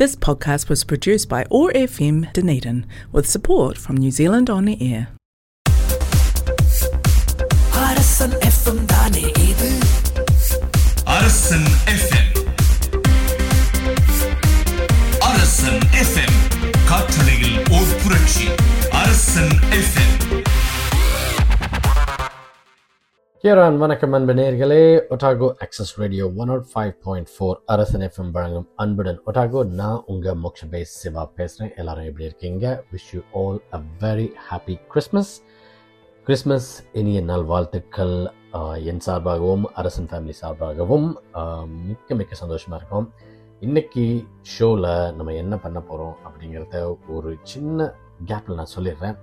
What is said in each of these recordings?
This podcast was produced by OAR FM Dunedin with support from New Zealand On Air. Arasan FM தானே இது அரசன் FM அரசன் FM காற்றலையில் ஓர் புரட்சி அரசன் எஃப்எம் ஹியரான் வணக்கம் அன்பு நேர்களே Otago access radio one nought five point four அரசன் எஃப்எம் வழங்கும் அன்புடன் ஒட்டாகோ நான் உங்கள் மோக்ஷபே சிவா பேசுகிறேன் எல்லாரும் எப்படி இருக்கீங்க? Wish you all a very happy Christmas Christmas இனிய நாள் வாழ்த்துக்கள் என் சார்பாகவும் அரசன் ஃபேமிலி சார்பாகவும் மிக்க மிக்க சந்தோஷமாக இருக்கும். இன்றைக்கி ஷோவில் நம்ம என்ன பண்ண போகிறோம் அப்படிங்கிறத ஒரு சின்ன கேப்பில் நான் சொல்லிடுறேன்.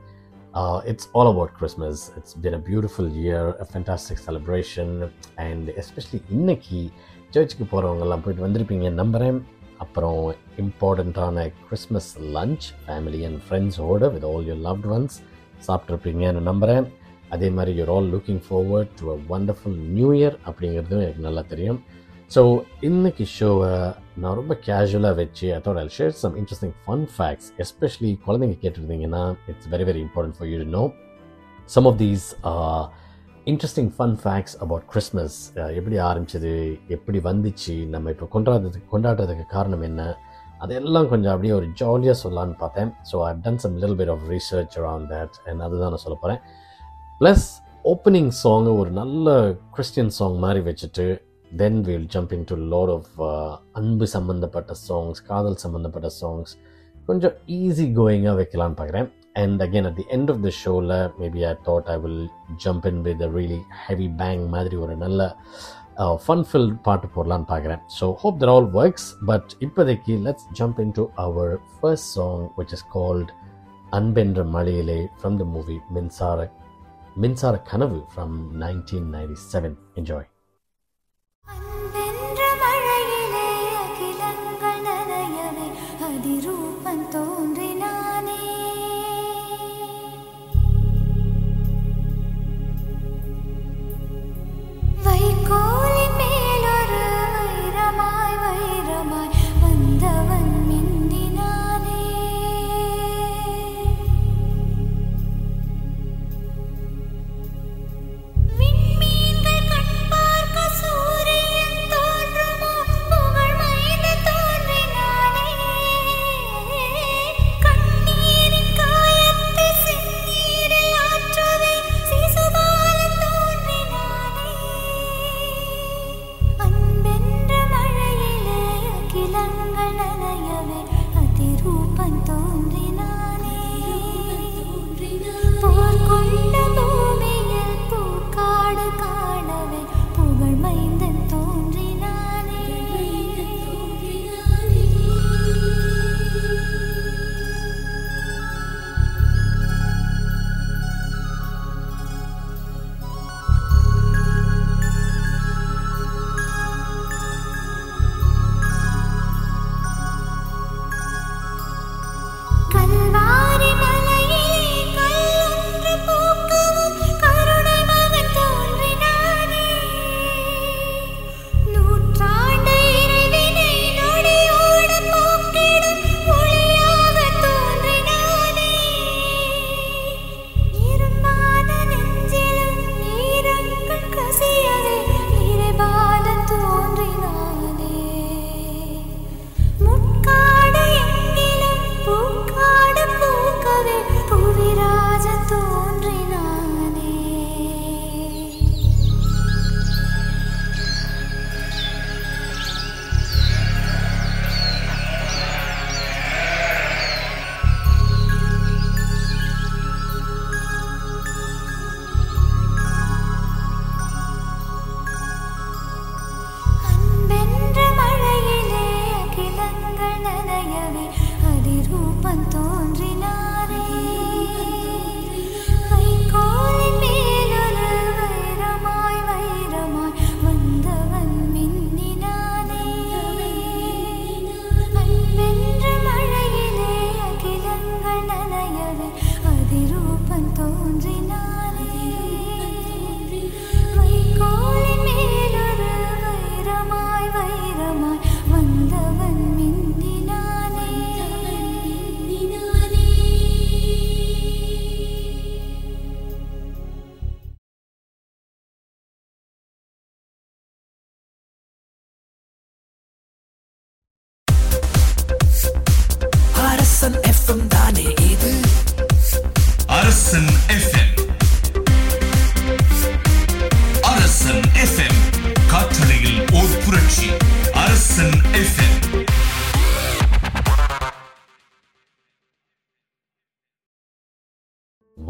Uh, it's all about Christmas. It's been a beautiful year, a fantastic celebration, and especially இன்னைக்கு சர்ச்சுக்கு போகிறவங்கெல்லாம் போயிட்டு வந்திருப்பீங்க நம்புகிறேன் அப்புறம் இம்பார்ட்டண்ட்டான கிறிஸ்மஸ் லஞ்ச் ஃபேமிலி அண்ட் ஃப்ரெண்ட்ஸோடு with all your loved ones சாப்பிட்ருப்பீங்கன்னு நம்புகிறேன் அதே மாதிரி you're all looking forward to a wonderful new year அப்படிங்கிறதும் எனக்கு நல்லா தெரியும். ஸோ இன்னைக்கு ஷோவை நான் ரொம்ப கேஷுவலாக வச்சு அதோட I share some interesting fun facts especially குழந்தைங்க கேட்டிருந்தீங்கன்னா it's very very important for you know some of these interesting fun facts about Christmas எப்படி ஆரம்பிச்சது எப்படி வந்துச்சு நம்ம இப்போ கொண்டாடுறதுக்கு கொண்டாடுறதுக்கு காரணம் என்ன அதெல்லாம் கொஞ்சம் அப்படியே ஒரு ஜாலியாக சொல்லலான்னு பார்த்தேன். ஸோ ஐ டன் சம் லில் bit of research around that and அதுதான் நான் சொல்ல போகிறேன் ப்ளஸ் ஓப்பனிங் சாங்கு ஒரு நல்ல கிறிஸ்டியன் சாங் மாதிரி வச்சுட்டு then will jump in to lot of அன்பு சம்மந்தப்பட்ட சாங்ஸ் காதல் சம்மந்தப்பட்ட சாங்ஸ் கொஞ்சம் ஈஸி கோயிங்காக வைக்கலான்னு பார்க்குறேன் and again at the end of the ஷோவில் maybe I thought I will jump in with a really heavy bang மாதிரி ஒரு நல்ல ஃபன் ஃபில் பாட்டு போடலான்னு பார்க்குறேன் so hope that all works but இப்போதைக்கு let's jump in to our first song which is called Anbendra Mazhaiyile from the movie Minsara Minsara Kanavu from nineteen ninety seven enjoy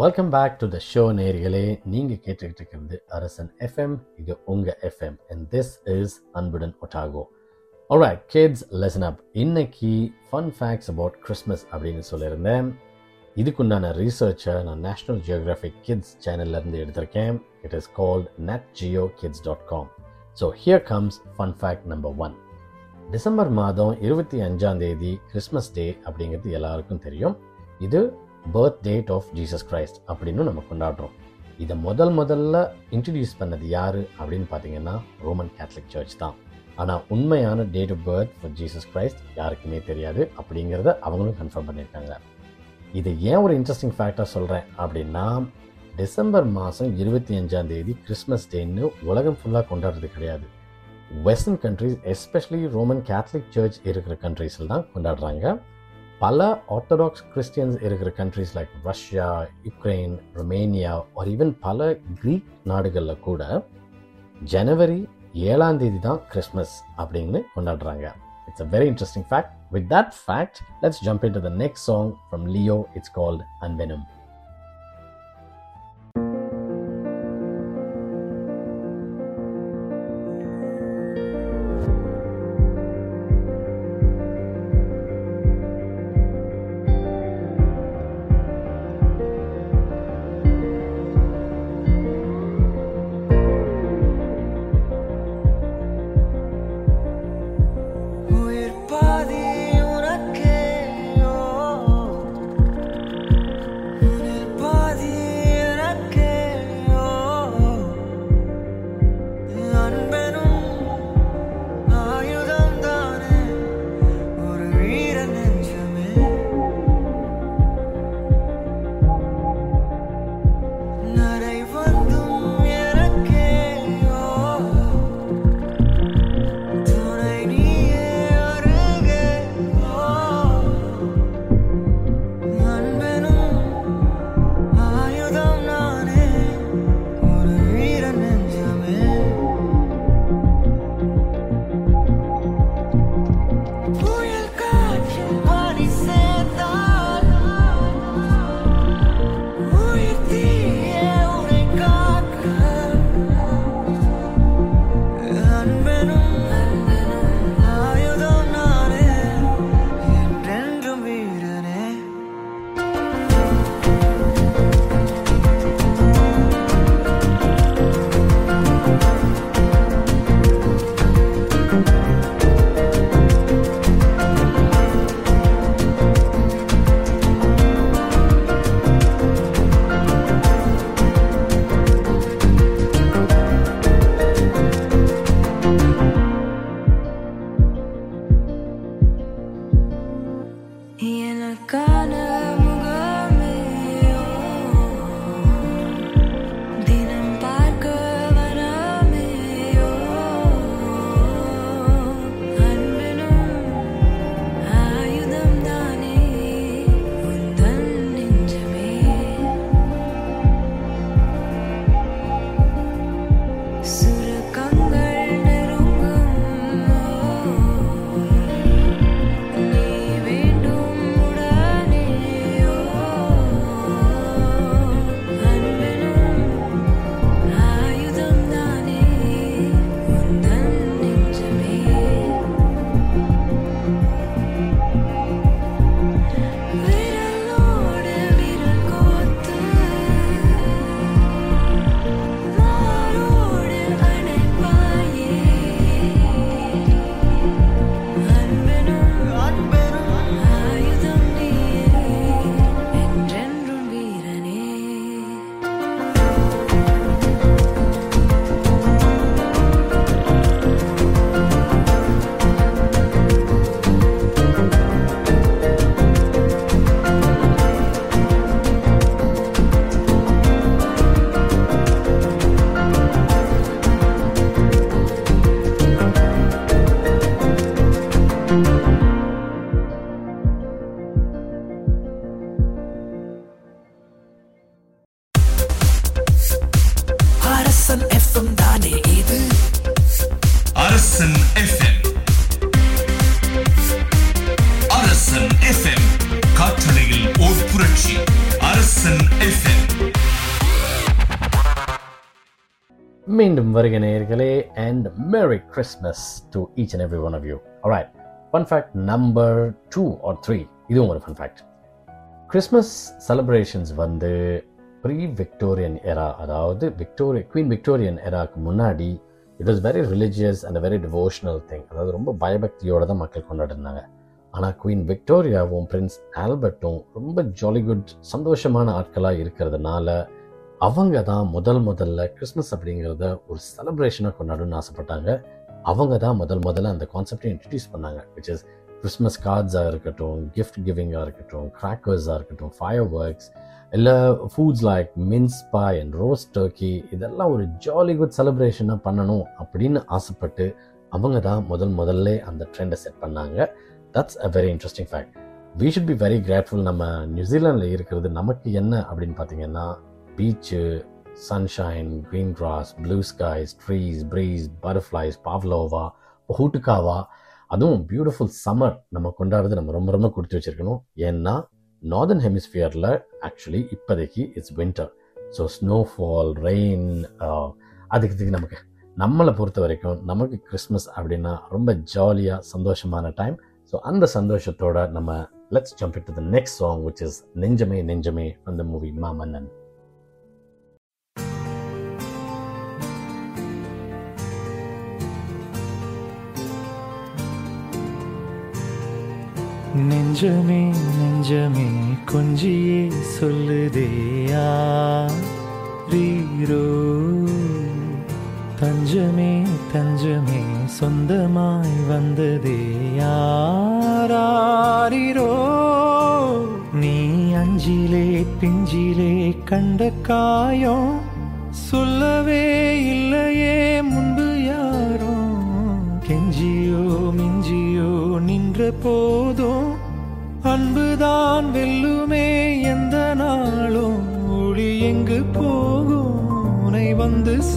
welcome back to the show நேர்களே நீங்கள் கேட்டுக்கிட்டு இருக்கிறது Arasan FM இது உங்கள் FM and this is Anbudan Otago. Alright kids listen up இன்னைக்கு fun facts about Christmas அப்படின்னு சொல்லியிருந்தேன். இதுக்குண்டான ரீசர்ச்சை நான் நேஷ்னல் ஜியோகிராஃபிக் கிட்ஸ் சேனல்லேருந்து எடுத்திருக்கேன். It is called Nat Geo kids dot com so here comes fun fact number one December மாதம் இருபத்தி அஞ்சாம் தேதி கிறிஸ்மஸ் டே அப்படிங்கிறது எல்லாருக்கும் தெரியும். இது birth date of Jesus Christ அப்படின்னு நம்ம கொண்டாடுறோம். இதை முதல் முதல்ல இன்ட்ரடியூஸ் பண்ணது யார் அப்படின்னு பார்த்தீங்கன்னா ரோமன் கேத்லிக் சர்ச் தான். ஆனால் உண்மையான date of birth for Jesus Christ யாருக்குமே தெரியாது அப்படிங்கிறத அவங்களும் கன்ஃபார்ம் பண்ணியிருக்காங்க. இது ஏன் ஒரு இன்ட்ரெஸ்டிங் ஃபேக்டாக சொல்கிறேன் அப்படின்னா டிசம்பர் மாதம் இருபத்தி அஞ்சாம் தேதி கிறிஸ்மஸ் டேன்னு உலகம் ஃபுல்லாக கொண்டாடுறது கிடையாது. Western countries especially Roman Catholic church இருக்கிற கண்ட்ரீஸில் தான் கொண்டாடுறாங்க. பல ஆர்த்தடாக்ஸ் கிறிஸ்டியன்ஸ் இருக்கிற countries like Russia Ukraine Romania ஒரு ஈவன் பல க்ரீக் நாடுகளில் கூட ஜனவரி ஏழாம் தேதி தான் கிறிஸ்மஸ் அப்படின்னு கொண்டாடுறாங்க. It's a very interesting fact with that fact let's jump in to the next song from Leo it's called அன்வெனம் மீண்டும் வருக நேயர்களே and merry Christmas to each and every one of you right fun fact number two or three இதுவும் ஒரு fun fact Christmas celebrations வந்து pre Victorian era அதாவது Victoria queen Victorian எராக்கு முன்னாடி it was very religious and very devotional thing அதாவது ரொம்ப பயபக்தியோடு தான் மக்கள் கொண்டாடினாங்க. ஆனால் குவீன் விக்டோரியாவும் பிரின்ஸ் ஆல்பர்ட்டும் ரொம்ப ஜாலி குட் சந்தோஷமான ஆட்களாக இருக்கிறதுனால அவங்க தான் முதல் முதல்ல கிறிஸ்மஸ் அப்படிங்கிறத ஒரு செலப்ரேஷனாக கொண்டாடணும்னு ஆசைப்பட்டாங்க. அவங்க தான் முதல் முதல்ல அந்த கான்செப்டை இன்ட்ரடியூஸ் பண்ணாங்க விச் இஸ் கிறிஸ்மஸ் கார்ட்ஸாக இருக்கட்டும் கிஃப்ட் கிவிங்காக இருக்கட்டும் கிராக்கர்ஸாக இருக்கட்டும் ஃபயர் ஒர்க்ஸ் இல்லை foods like mince pie and roast turkey இதெல்லாம் ஒரு ஜாலி குட் செலிப்ரேஷனாக பண்ணணும் அப்படின்னு ஆசைப்பட்டு அவங்க தான் முதல் முதல்ல அந்த ட்ரெண்டை செட் பண்ணாங்க. That's a very interesting fact we should be very grateful நம்ம நியூசிலாண்டில் இருக்கிறது நமக்கு என்ன அப்படின்னு பார்த்தீங்கன்னா beach sunshine green grass blue skies trees breeze butterflies pavlova pohutukawa அதுவும் பியூட்டிஃபுல் சம்மர் நம்ம கொண்டாடுறது நம்ம ரொம்ப ரொம்ப கொடுத்து வச்சிருக்கணும். ஏன்னா நார்தர்ன் ஹெமிஸ்பியரில் ஆக்சுவலி இப்போதைக்கு it's winter so snowfall rain அதுக்கு இதுக்கு நமக்கு நம்மளை பொறுத்த வரைக்கும் நமக்கு கிறிஸ்மஸ் அப்படின்னா ரொம்ப ஜாலியாக சந்தோஷமான டைம் ஸோ அந்த சந்தோஷத்தோட நம்ம let's jump to the next song which is Nenjame Nenjame அந்த மூவி மாமன்னன். நெஞ்சமே நெஞ்சமே கொஞ்சியே சொல்லுதேயா ரீரோ தஞ்சமே தஞ்சமே சொந்தமாய் வந்ததே யாரோ நீ அஞ்சிலே பிஞ்சிலே கண்ட காயம் சொல்லவே இல்லையே முன்பு யாரோ? கெஞ்சியோ மிஞ்சியோ நின்ற போதோ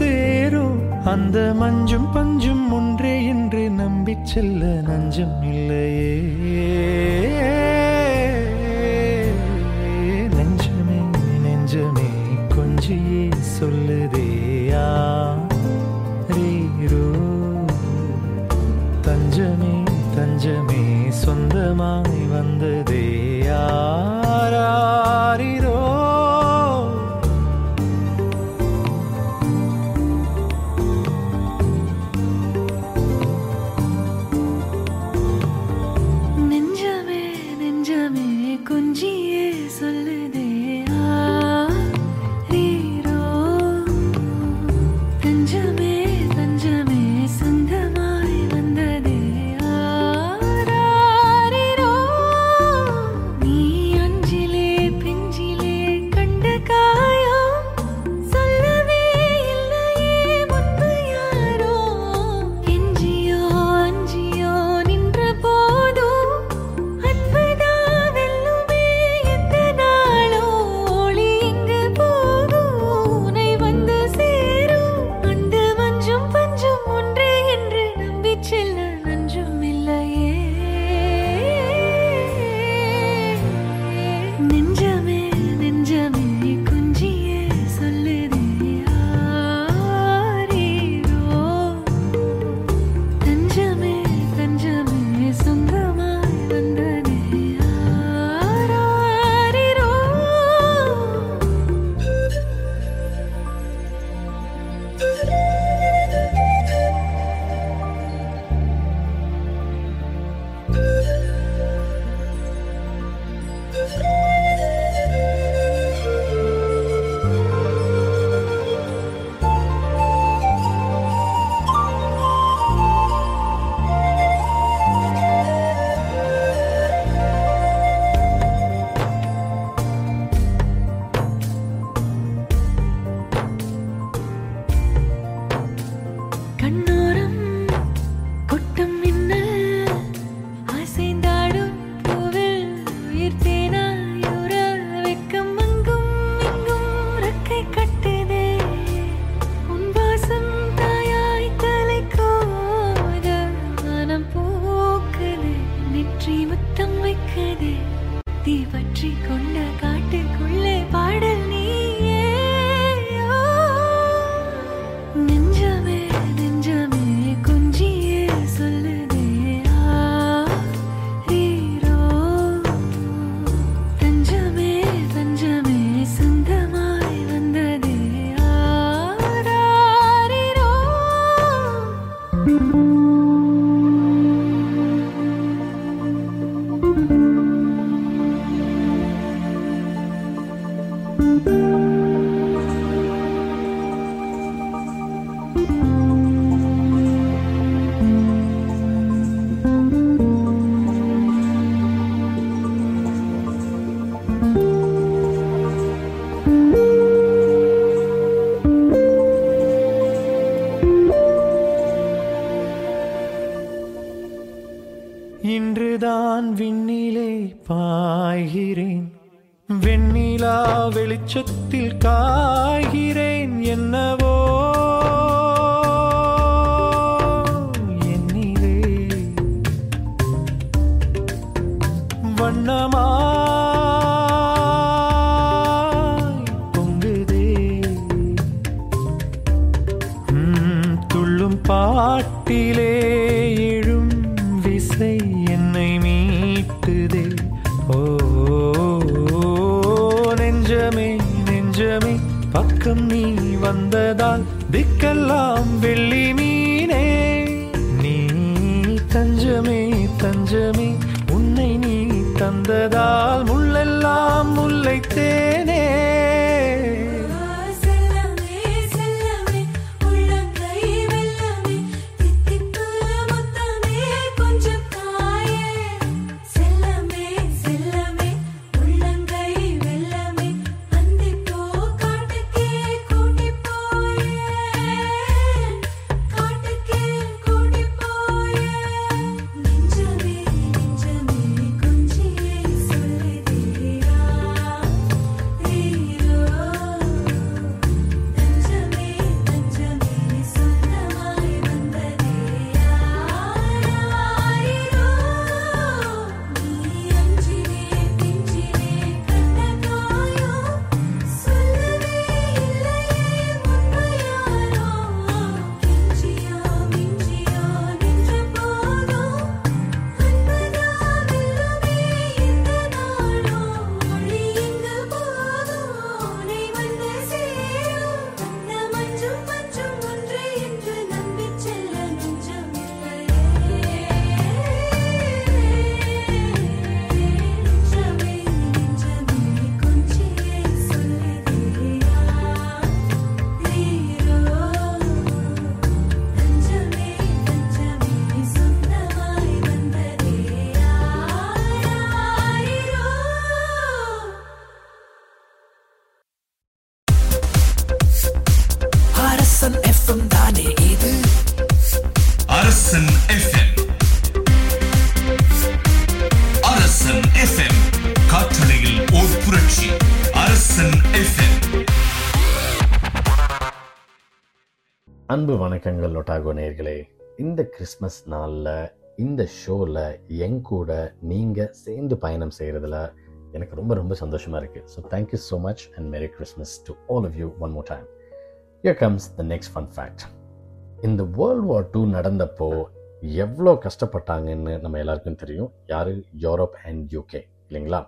சேரும் அந்த மஞ்சும் பஞ்சும் ஒன்றே என்று நம்பிச் செல்ல நஞ்சம் இல்லையே. அன்பு வணக்கங்கள் ஒட்டாகோ நேர்களே இந்த கிறிஸ்மஸ் நாளில் இந்த ஷோவில் என் கூட நீங்கள் சேர்ந்து பயணம் செய்கிறதுல எனக்கு ரொம்ப ரொம்ப சந்தோஷமாக இருக்குது so thank you so much and merry Christmas to all of you one more time you comes the next fun fact இந்த வேர்ல்ட் வார் டூ நடந்தப்போ எவ்வளோ கஷ்டப்பட்டாங்கன்னு நம்ம எல்லாருக்கும் தெரியும். யார்? யூரோப் அண்ட் யூகே இல்லைங்களா?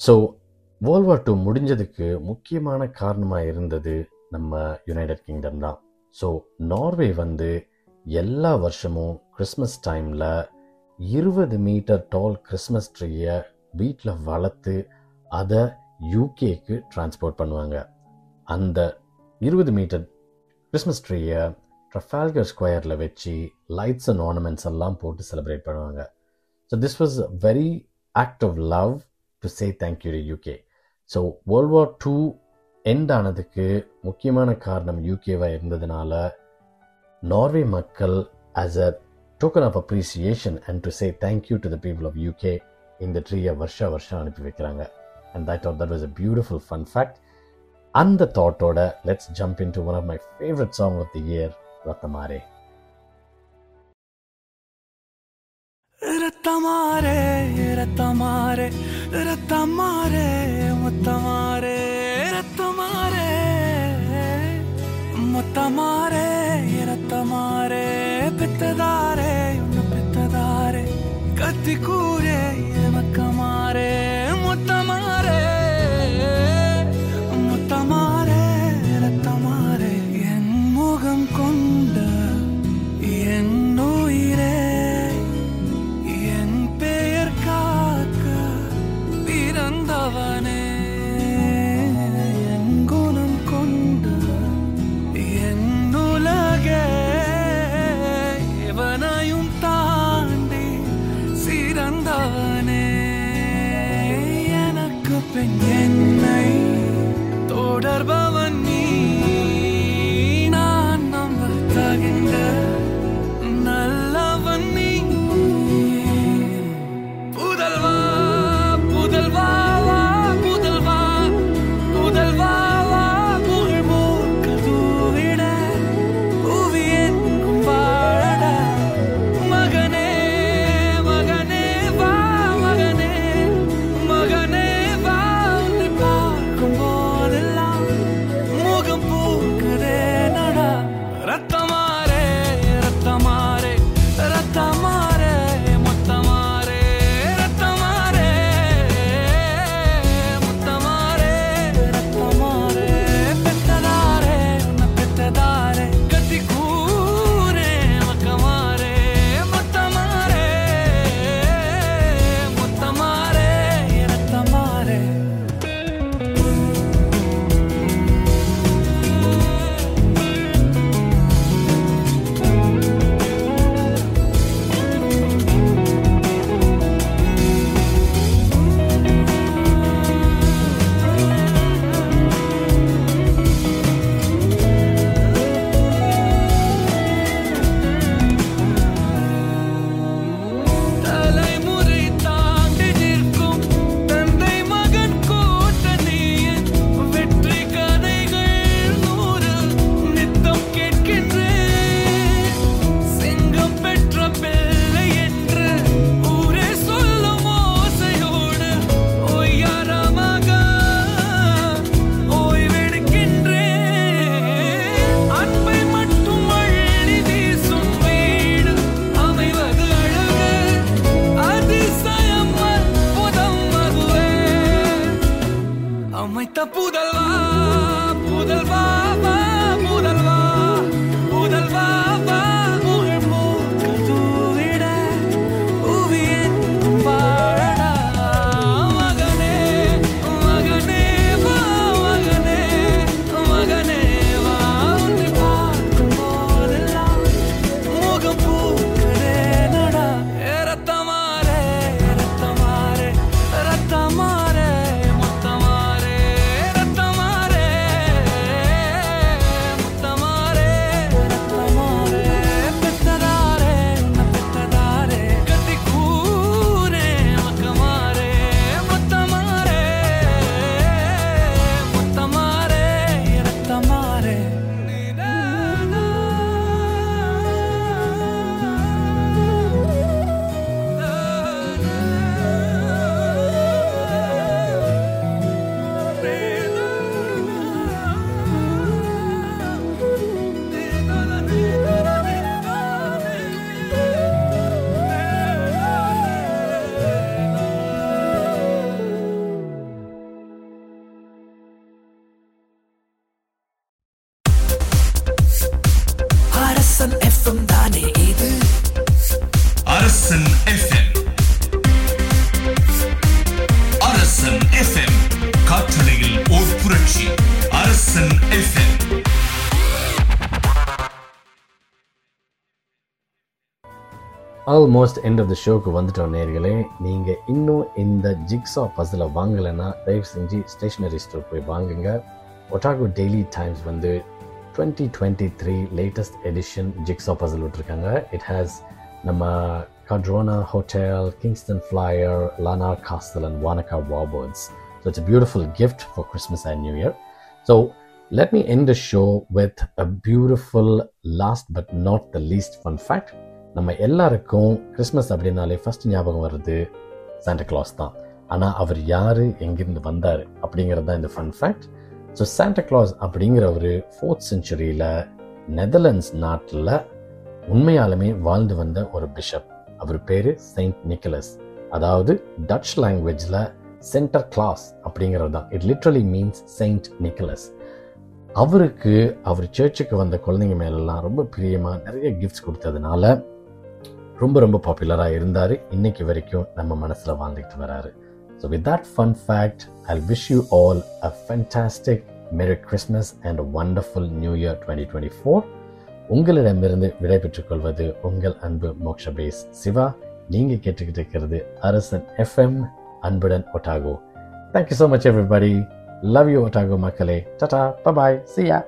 ஸோ வேர்ல்ட் வார் டூ முடிஞ்சதுக்கு முக்கியமான காரணமாக இருந்தது நம்ம யுனைடெட் கிங்டம் தான். ஸோ நார்வே வந்து எல்லா வருஷமும் கிறிஸ்மஸ் டைமில் இருபது மீட்டர் டால் கிறிஸ்மஸ் ட்ரீயை வீட்டில் வளர்த்து அதை யூகேக்கு டிரான்ஸ்போர்ட் பண்ணுவாங்க. அந்த இருபது மீட்டர் கிறிஸ்மஸ் ட்ரீயை ட்ரஃபால்கர் ஸ்கொயரில் வச்சு லைட்ஸ் அண்ட் ஆர்னமெண்ட்ஸ் எல்லாம் போட்டு செலிப்ரேட் பண்ணுவாங்க. So this was very act of love to say thank you to UK so world war two end ஆனதுக்கு முக்கியமான காரணம் யூகேவாக இருந்ததுனால நார்வே மக்கள் as a token of appreciation and to say thank you to the people of UK இந்த ட்ரீயை வருஷா வருஷம் அனுப்பி வைக்கிறாங்க. And that that was a beautiful fun fact அந்த தாட்டோட let's jump into one of my favourite song of the year ரத்தமாரே ரத்தமாரே ரத்தமாரே ரத்தமாரே முத்தமாரே மொத்தமாரே இரத்தமாரே பித்ததாரே உன்னை பித்ததாரே. கத்தி கூரே மக்கமாரே ஆல்மோஸ்ட் எண்ட் ஆஃப் த ஷோக்கு வந்துட்டோம் நேர்களே நீங்கள் இன்னும் இந்த ஜிக்ஸா பஸ்ஸில் வாங்கலைன்னா தயவு செஞ்சு ஸ்டேஷ்னரி ஸ்டோர் போய் வாங்குங்க ஒட்டாகோ டெய்லி டைம்ஸ் வந்து twenty twenty three latest edition jigsaw பஸ்ஸில் விட்டுருக்காங்க இட் ஹேஸ் நம்ம Cardrona hotel Kingston flyer Larnach castle and Wanaka வாபர்ட்ஸ் so it's a beautiful gift for Christmas and New Year. So let me end the show with a beautiful last but not the least fun fact. நம்ம எல்லாருக்கும் Christmas அப்படின்னாலே first ஞாபகம் வருது Santa Claus தான். ஆனால் அவர் யார் எங்கிருந்து வந்தார் அப்படிங்கிறது தான் இந்த fun fact so Santa Claus அப்படிங்கிறவர் ஃபோர்த் செஞ்சுரியில் நெதர்லாண்ட்ஸ் நாட்டில் உண்மையாலுமே வாழ்ந்து வந்த ஒரு பிஷப் அவர் பேர் செயின்ட் நிக்கலஸ் அதாவது டச் லாங்குவேஜில் சென்டர் கிளாஸ் அப்படிங்கிறது தான் it literally means Saint Nicholas அவருக்கு அவர் சர்ச்சுக்கு வந்த குழந்தைங்க மேலெல்லாம் ரொம்ப பிரியமாக நிறைய கிஃப்ட்ஸ் கொடுத்ததுனால ரொம்ப ரொம்ப பாப்புலராக இருந்தார். இன்னைக்கு வரைக்கும் நம்ம மனசில் வாழ்ந்துக்கிட்டு வராரு. So with that fun fact I wish you all a fantastic merry Christmas and wonderful new year twenty twenty four உங்களிடமிருந்து விடைபெற்றுக் கொள்வது உங்கள் அன்பு மோக்ஷபேஸ் சிவா. நீங்கள் கேட்டுக்கிட்டு இருக்கிறது அரசன் எஃப்எம் அன்புடன் Otago. Thank you so much everybody love you Otago மக்களே. டட்டா பபாய் சியா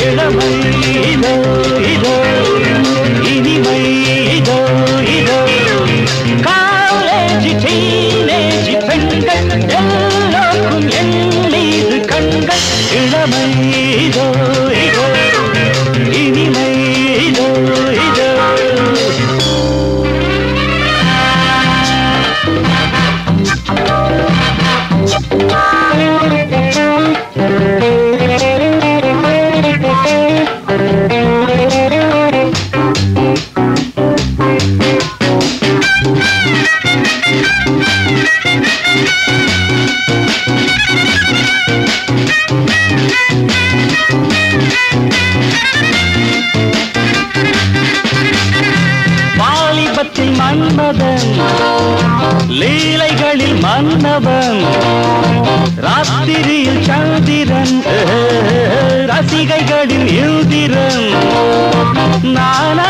இளமை இதோ இதோ இனிமை இதோ இதோ காலேஜ் டீனேஜ் பெண்கள் எல்லோருக்கும் என் மீது கண்கள் இளமை இதோ சிகைகளின் எழுதிரம் நானா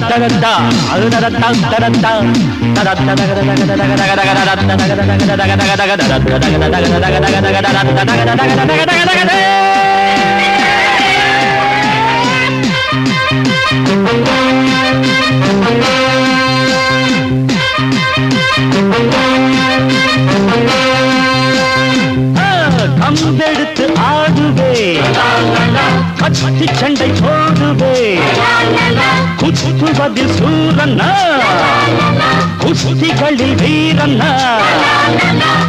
da da da da da மட்டி சண்டை போடுவே குத்துவதில் சூரன்னா குஸ்திகளில் வீரன்னா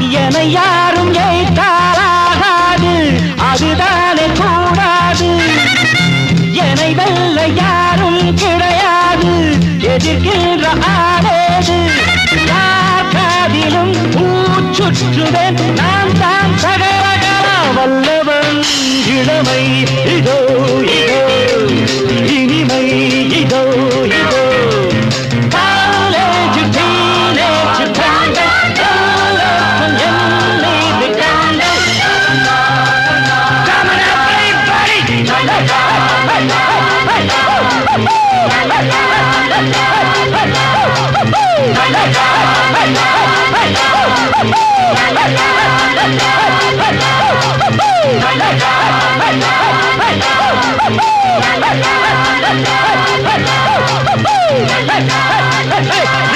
என யாரும் ஏற்றாலாகாது. அதுதானே கூடாது. என்னை வெல்ல யாரும் கிடையாது. எதிர்க்கின்ற ஆடேது. யார் காதிலும் பூச்சுற்றுவேன் நான் தான் தகவல் வல்லவன் இளமை இதோ இதோ இனிமை இதோ இதோ college teenage brand Hey!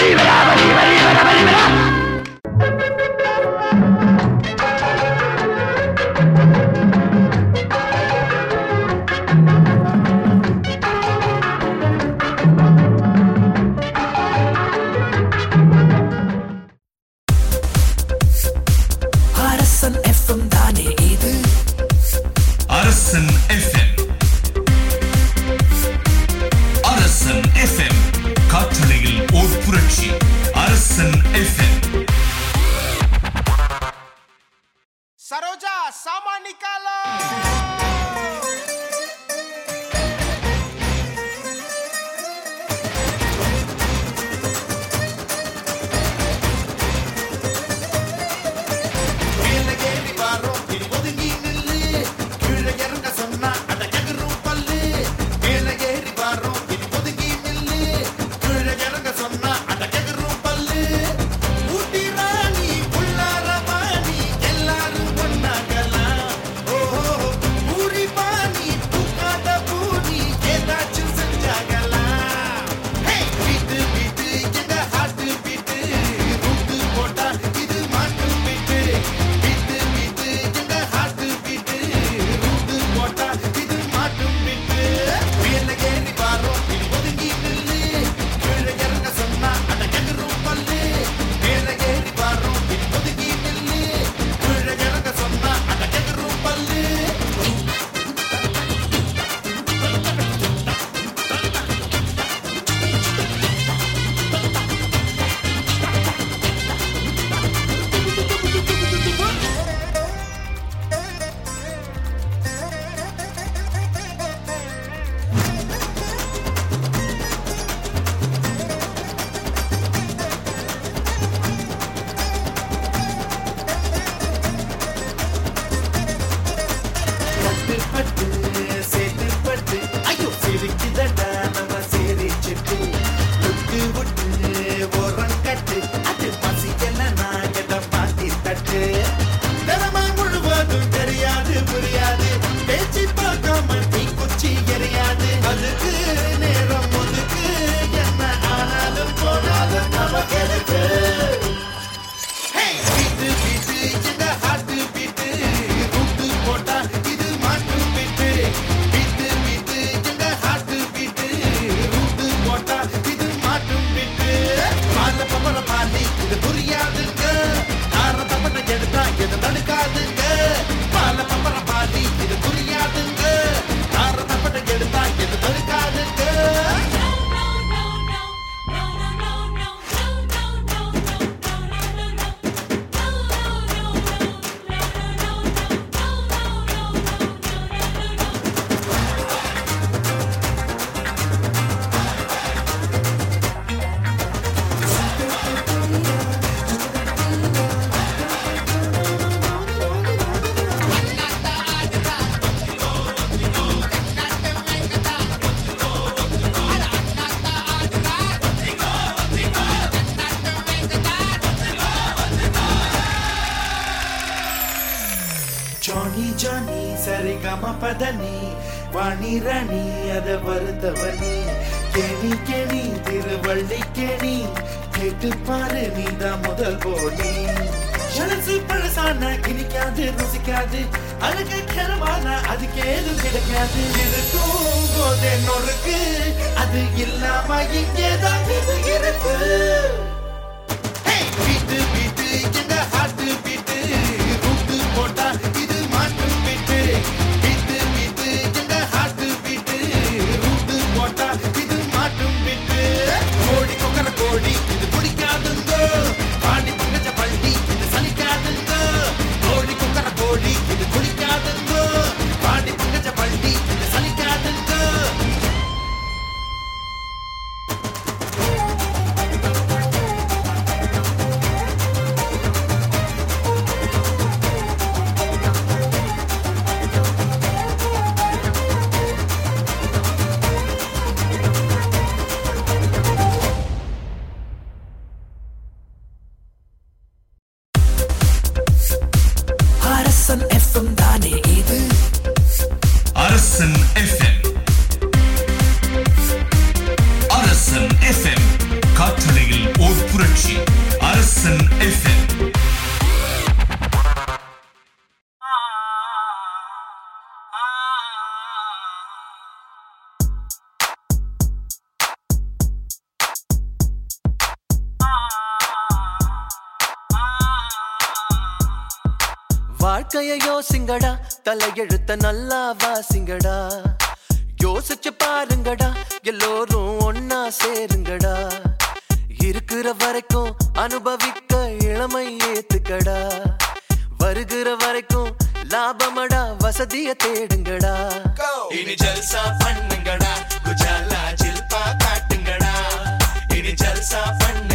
Libera, libera, libera, libera. வீரணி அத வருத்தவனி கெணி கெணி திருவள்ளி கெணி. கேட்டு பாரு நீ தான் முதல் போனி பழசு பழசான கிணிக்காது ருசிக்காது. அழுக கிளவானா அதுக்கு ஏதும் கிடைக்காது. இருக்கும் போதே நொறுக்கு. அது இல்லாம இங்கேதான் இது இருக்கு. வார்த்தைய யோசிங்கடா தலையெழுத்த நல்லா வாசிங்கடா யோசிச்சு பாருங்கடா எல்லோரும் ஒன்னா சேருங்கடா. இருக்கிற வரைக்கும் அனுபவிக்க இளமை ஏத்துக்கடா. வருகிற வரைக்கும் லாபமடா வசதிய தேடுங்கடா. இனி ஜல்சா பண்ணுங்கடா குஜாலா ஜில்பா காட்டுங்கடா. இனி ஜல்சா பண்ணு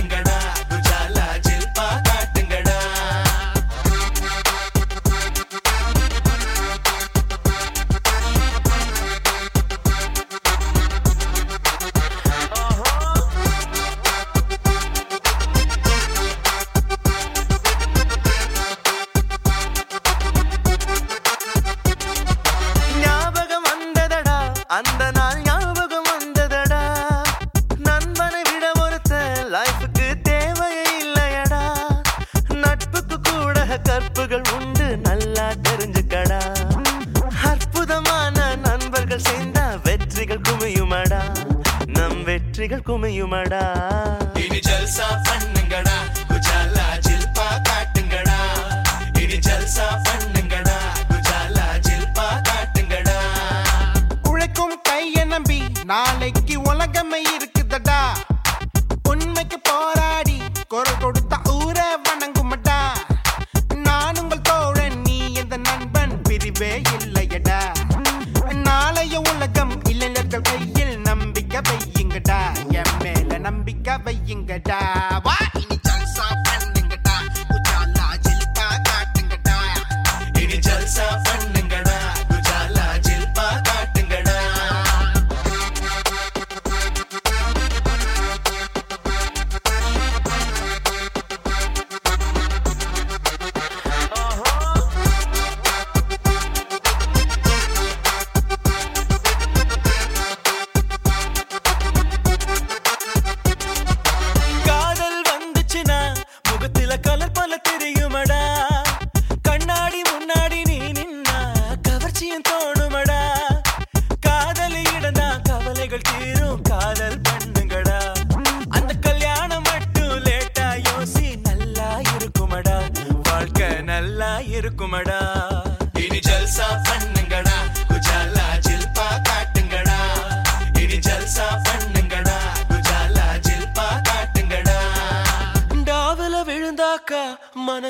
மடா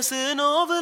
Casanova.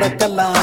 Recalada.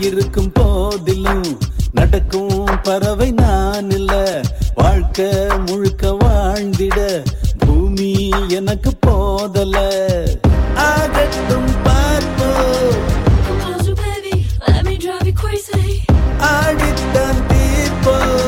இருக்கும் போதிலும் நடக்கும் பறவை நான் இல்ல. வாழ்க்கை முழுக்க வாழ்ந்திட பூமி எனக்கு போதல. ஆகட்டும் பார்ப்போம் ஆடித்தான் தீர்ப்போம்